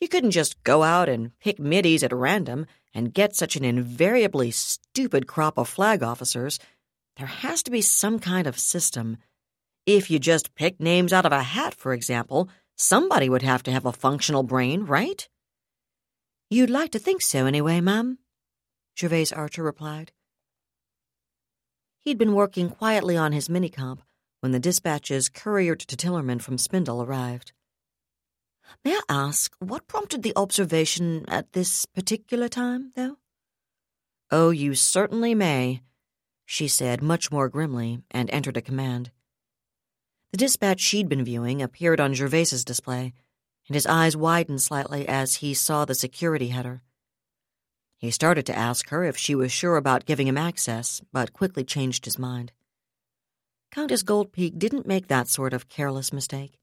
You couldn't just go out and pick middies at random and get such an invariably stupid crop of flag officers. There has to be some kind of system. If you just pick names out of a hat, for example, somebody would have to have a functional brain, right? You'd like to think so anyway, ma'am, Gervase Archer replied. He'd been working quietly on his minicomp when the dispatches couriered to Tillerman from Spindle arrived. May I ask what prompted the observation at this particular time, though? Oh, you certainly may, she said much more grimly, and entered a command. The dispatch she'd been viewing appeared on Gervase's display and his eyes widened slightly as he saw the security header. He started to ask her if she was sure about giving him access, but quickly changed his mind. Countess Goldpeak didn't make that sort of careless mistake.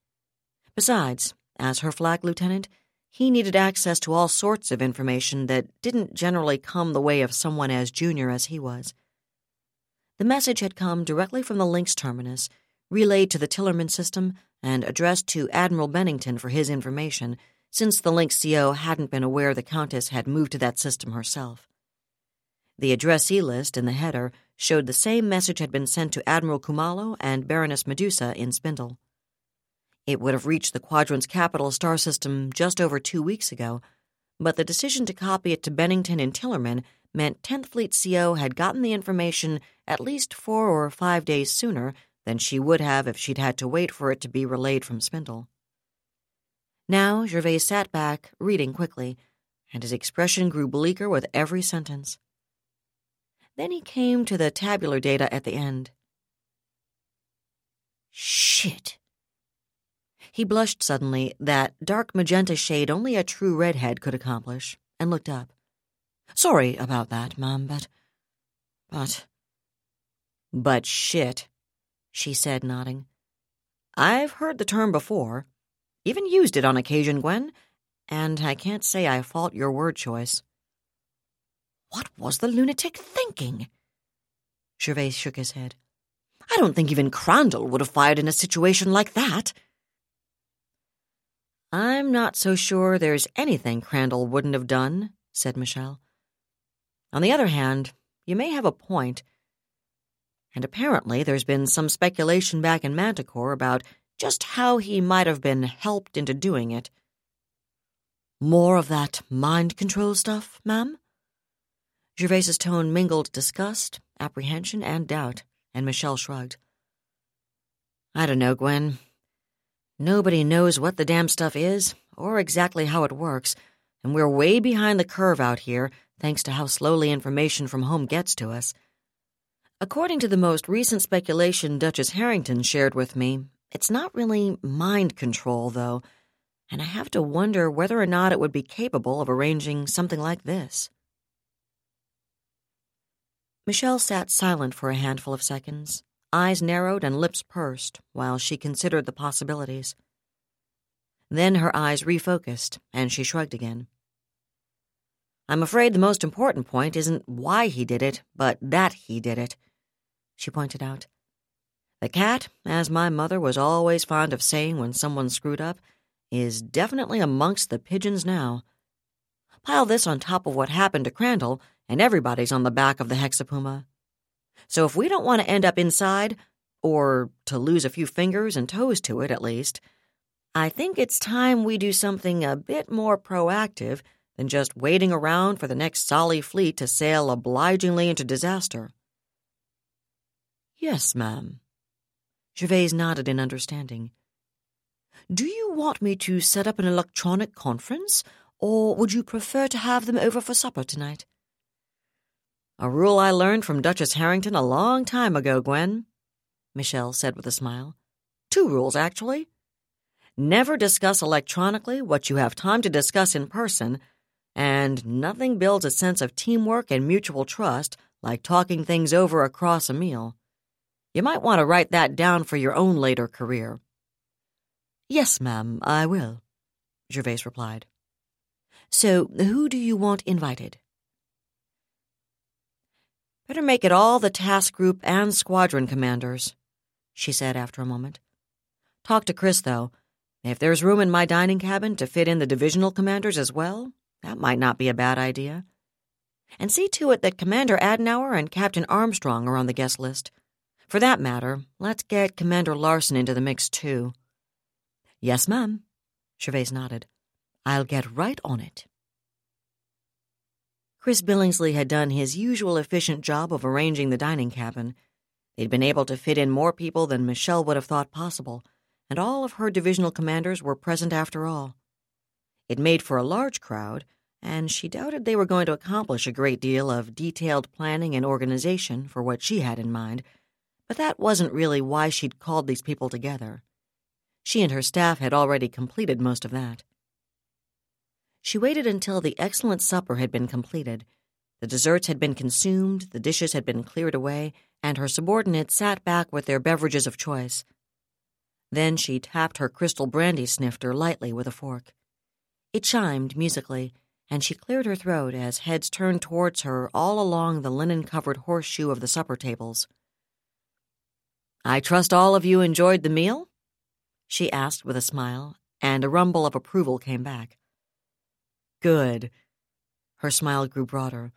Besides, as her flag lieutenant, he needed access to all sorts of information that didn't generally come the way of someone as junior as he was. The message had come directly from the Lynx terminus, relayed to the Tillerman system, and addressed to Admiral Bennington for his information, since the Lynx CO hadn't been aware the Countess had moved to that system herself. The addressee list in the header showed the same message had been sent to Admiral Khumalo and Baroness Medusa in Spindle. It would have reached the Quadrant's capital star system just over two weeks ago, but the decision to copy it to Bennington and Tillerman meant 10th Fleet CO had gotten the information at least four or five days sooner than she would have if she'd had to wait for it to be relayed from Spindle. Now Gervase sat back, reading quickly, and his expression grew bleaker with every sentence. Then he came to the tabular data at the end. Shit. He blushed suddenly, that dark magenta shade only a true redhead could accomplish, and looked up. Sorry about that, Mom, but. But. But shit, she said, nodding. I've heard the term before, even used it on occasion, Gwen, and I can't say I fault your word choice. What was the lunatic thinking? Gervase shook his head. I don't think even Crandall would have fired in a situation like that. I'm not so sure there's anything Crandall wouldn't have done, said Michelle. On the other hand, you may have a point. And apparently there's been some speculation back in Manticore about just how he might have been helped into doing it. More of that mind control stuff, ma'am? Gervase's tone mingled disgust, apprehension, and doubt, and Michelle shrugged. I don't know, Gwen. Nobody knows what the damn stuff is, or exactly how it works, and we're way behind the curve out here, thanks to how slowly information from home gets to us. According to the most recent speculation Duchess Harrington shared with me, it's not really mind control, though, and I have to wonder whether or not it would be capable of arranging something like this. Michelle sat silent for a handful of seconds, eyes narrowed and lips pursed, while she considered the possibilities. Then her eyes refocused, and she shrugged again. I'm afraid the most important point isn't why he did it, but that he did it, she pointed out. The cat, as my mother was always fond of saying when someone screwed up, is definitely amongst the pigeons now. Pile this on top of what happened to Crandall, and everybody's on the back of the Hexapuma. So if we don't want to end up inside, or to lose a few fingers and toes to it at least, I think it's time we do something a bit more proactive than just waiting around for the next Solly fleet to sail obligingly into disaster. Yes, ma'am. Gervase nodded in understanding. Do you want me to set up an electronic conference, or would you prefer to have them over for supper tonight? A rule I learned from Duchess Harrington a long time ago, Gwen, Michelle said with a smile. Two rules, actually. Never discuss electronically what you have time to discuss in person, and nothing builds a sense of teamwork and mutual trust like talking things over across a meal. You might want to write that down for your own later career. Yes, ma'am, I will, Gervase replied. So, who do you want invited? Better make it all the task group and squadron commanders, she said after a moment. Talk to Chris, though. If there's room in my dining cabin to fit in the divisional commanders as well, that might not be a bad idea. And see to it that Commander Adenauer and Captain Armstrong are on the guest list. For that matter, let's get Commander Larson into the mix, too. Yes, ma'am. Gervase nodded. I'll get right on it. Chris Billingsley had done his usual efficient job of arranging the dining cabin. They'd been able to fit in more people than Michelle would have thought possible, and all of her divisional commanders were present after all. It made for a large crowd, and she doubted they were going to accomplish a great deal of detailed planning and organization for what she had in mind, but that wasn't really why she'd called these people together. She and her staff had already completed most of that. She waited until the excellent supper had been completed. The desserts had been consumed, the dishes had been cleared away, and her subordinates sat back with their beverages of choice. Then she tapped her crystal brandy snifter lightly with a fork. It chimed musically, and she cleared her throat as heads turned towards her all along the linen covered horseshoe of the supper tables. I trust all of you enjoyed the meal? she asked with a smile, and a rumble of approval came back. Good. Her smile grew broader.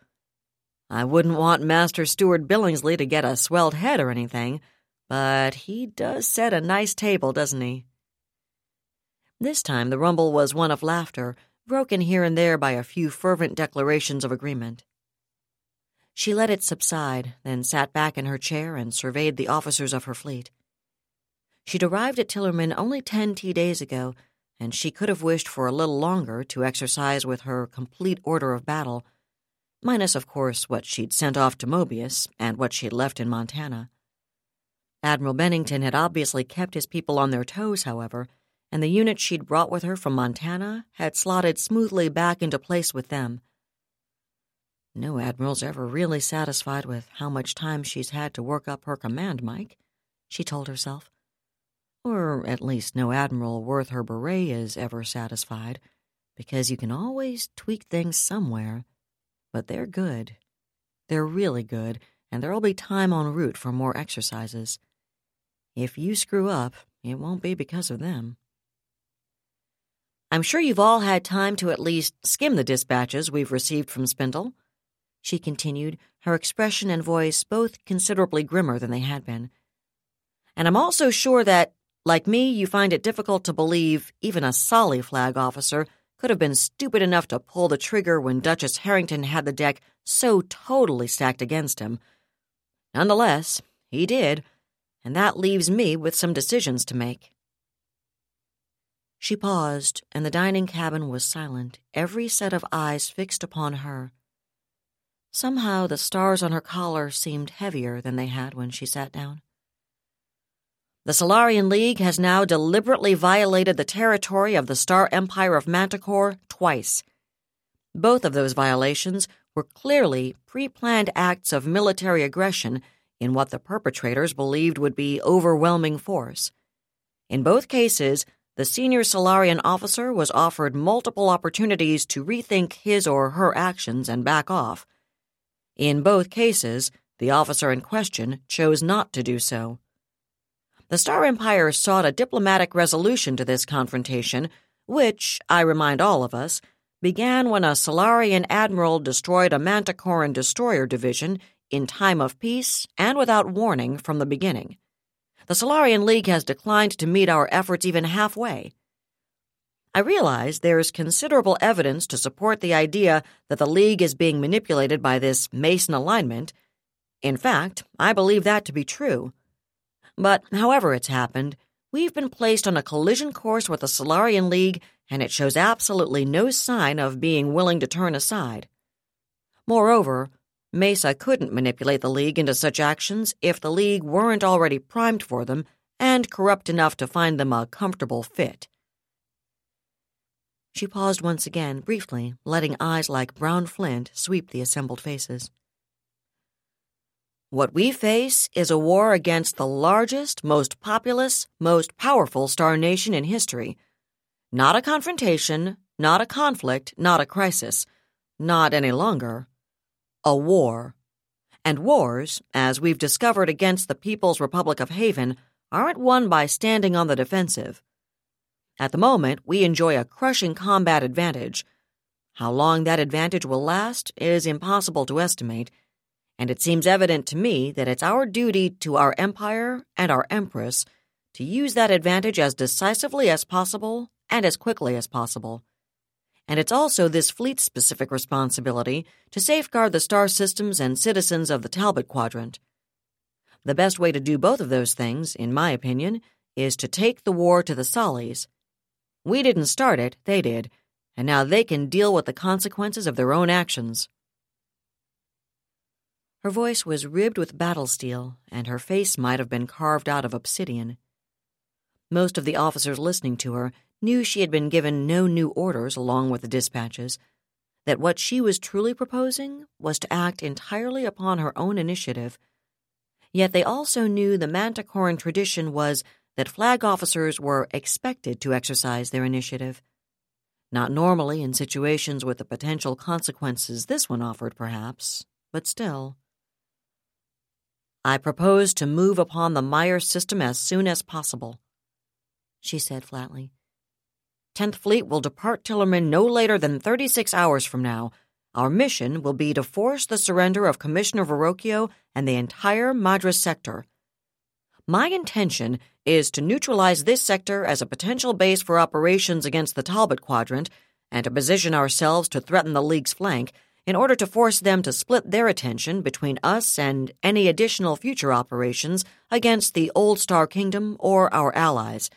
I wouldn't want Master Steward Billingsley to get a swelled head or anything, but he does set a nice table, doesn't he? This time the rumble was one of laughter, broken here and there by a few fervent declarations of agreement. She let it subside, then sat back in her chair and surveyed the officers of her fleet. She'd arrived at Tillerman only ten tea days ago, and she could have wished for a little longer to exercise with her complete order of battle, minus, of course, what she'd sent off to Mobius and what she'd left in Montana. Admiral Bennington had obviously kept his people on their toes, however, and the unit she'd brought with her from Montana had slotted smoothly back into place with them. No admiral's ever really satisfied with how much time she's had to work up her command, Mike, she told herself. Or at least no admiral worth her beret is ever satisfied, because you can always tweak things somewhere. But they're good. They're really good, and there'll be time en route for more exercises. If you screw up, it won't be because of them. I'm sure you've all had time to at least skim the dispatches we've received from Spindle, she continued, her expression and voice both considerably grimmer than they had been. And I'm also sure that, like me, you find it difficult to believe even a Solly flag officer could have been stupid enough to pull the trigger when Duchess Harrington had the deck so totally stacked against him. Nonetheless, he did, and that leaves me with some decisions to make. She paused, and the dining cabin was silent, every set of eyes fixed upon her. Somehow the stars on her collar seemed heavier than they had when she sat down. The Solarian League has now deliberately violated the territory of the Star Empire of Manticore twice. Both of those violations were clearly pre planned acts of military aggression in what the perpetrators believed would be overwhelming force. In both cases, the senior Solarian officer was offered multiple opportunities to rethink his or her actions and back off. In both cases, the officer in question chose not to do so. The Star Empire sought a diplomatic resolution to this confrontation, which, I remind all of us, began when a Solarian admiral destroyed a Manticoran destroyer division in time of peace and without warning from the beginning. The Solarian League has declined to meet our efforts even halfway. I realize there's considerable evidence to support the idea that the League is being manipulated by this Mesan alignment. In fact, I believe that to be true. But however it's happened, we've been placed on a collision course with the Solarian League, and it shows absolutely no sign of being willing to turn aside. Moreover, Mesa couldn't manipulate the League into such actions if the League weren't already primed for them and corrupt enough to find them a comfortable fit. She paused once again, briefly, letting eyes like brown flint sweep the assembled faces. What we face is a war against the largest, most populous, most powerful star nation in history. Not a confrontation, not a conflict, not a crisis. Not any longer a war. And wars, as we've discovered against the People's Republic of Haven, aren't won by standing on the defensive. At the moment, we enjoy a crushing combat advantage. How long that advantage will last is impossible to estimate, and it seems evident to me that it's our duty to our Empire and our Empress to use that advantage as decisively as possible and as quickly as possible and it's also this fleet's specific responsibility to safeguard the star systems and citizens of the Talbot Quadrant. The best way to do both of those things, in my opinion, is to take the war to the Sollys. We didn't start it, they did, and now they can deal with the consequences of their own actions. Her voice was ribbed with battle steel, and her face might have been carved out of obsidian. Most of the officers listening to her knew she had been given no new orders along with the dispatches, that what she was truly proposing was to act entirely upon her own initiative. Yet they also knew the Manticoran tradition was that flag officers were expected to exercise their initiative. Not normally in situations with the potential consequences this one offered, perhaps, but still. I propose to move upon the Meyers system as soon as possible, she said flatly. 10th Fleet will depart Tillerman no later than 36 hours from now. Our mission will be to force the surrender of Commissioner Verrocchio and the entire Madras sector. My intention is to neutralize this sector as a potential base for operations against the Talbot Quadrant and to position ourselves to threaten the League's flank in order to force them to split their attention between us and any additional future operations against the Old Star Kingdom or our allies.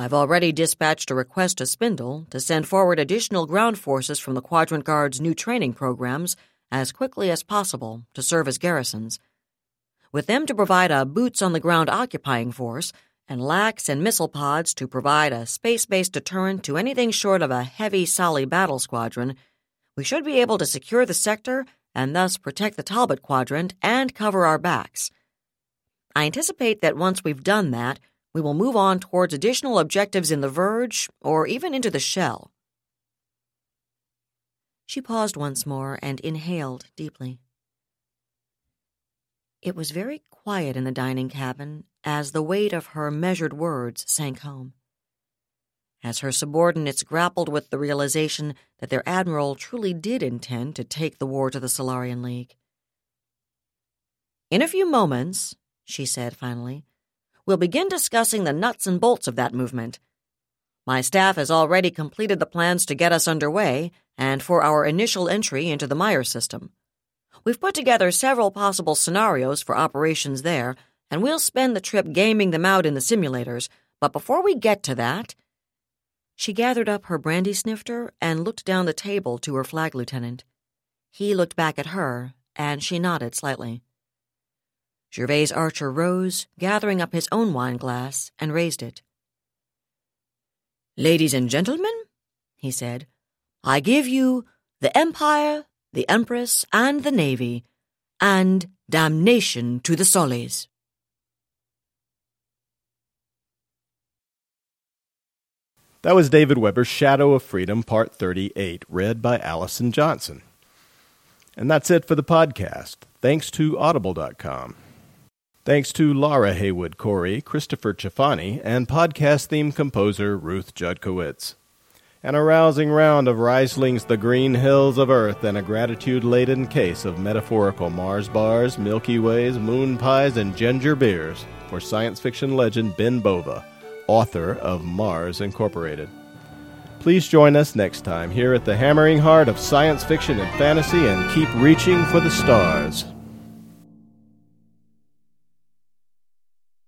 I've already dispatched a request to Spindle to send forward additional ground forces from the Quadrant Guard's new training programs as quickly as possible to serve as garrisons. With them to provide a boots on the ground occupying force, and LACs and missile pods to provide a space based deterrent to anything short of a heavy Solly battle squadron, we should be able to secure the sector and thus protect the Talbot quadrant and cover our backs. I anticipate that once we've done that, we will move on towards additional objectives in the Verge or even into the Shell. She paused once more and inhaled deeply. It was very quiet in the dining cabin as the weight of her measured words sank home. As her subordinates grappled with the realization that their admiral truly did intend to take the war to the Solarian League. In a few moments, she said finally, we'll begin discussing the nuts and bolts of that movement. My staff has already completed the plans to get us underway and for our initial entry into the Meyers system. We've put together several possible scenarios for operations there, and we'll spend the trip gaming them out in the simulators. But before we get to that, she gathered up her brandy snifter and looked down the table to her flag lieutenant. He looked back at her, and she nodded slightly. Gervase Archer rose, gathering up his own wine glass, and raised it. Ladies and gentlemen, he said, I give you the Empire the Empress, and the Navy, and damnation to the Sollys. That was David Weber's Shadow of Freedom, Part 38, read by Allison Johnson. And that's it for the podcast. Thanks to Audible.com. Thanks to Laura Haywood Corey, Christopher Chafani, and podcast theme composer Ruth Judkowitz and a rousing round of Rhysling's The Green Hills of Earth and a gratitude laden case of metaphorical Mars bars, Milky Ways, moon pies, and ginger beers for science fiction legend Ben Bova, author of Mars Incorporated. Please join us next time here at the hammering heart of science fiction and fantasy and keep reaching for the stars.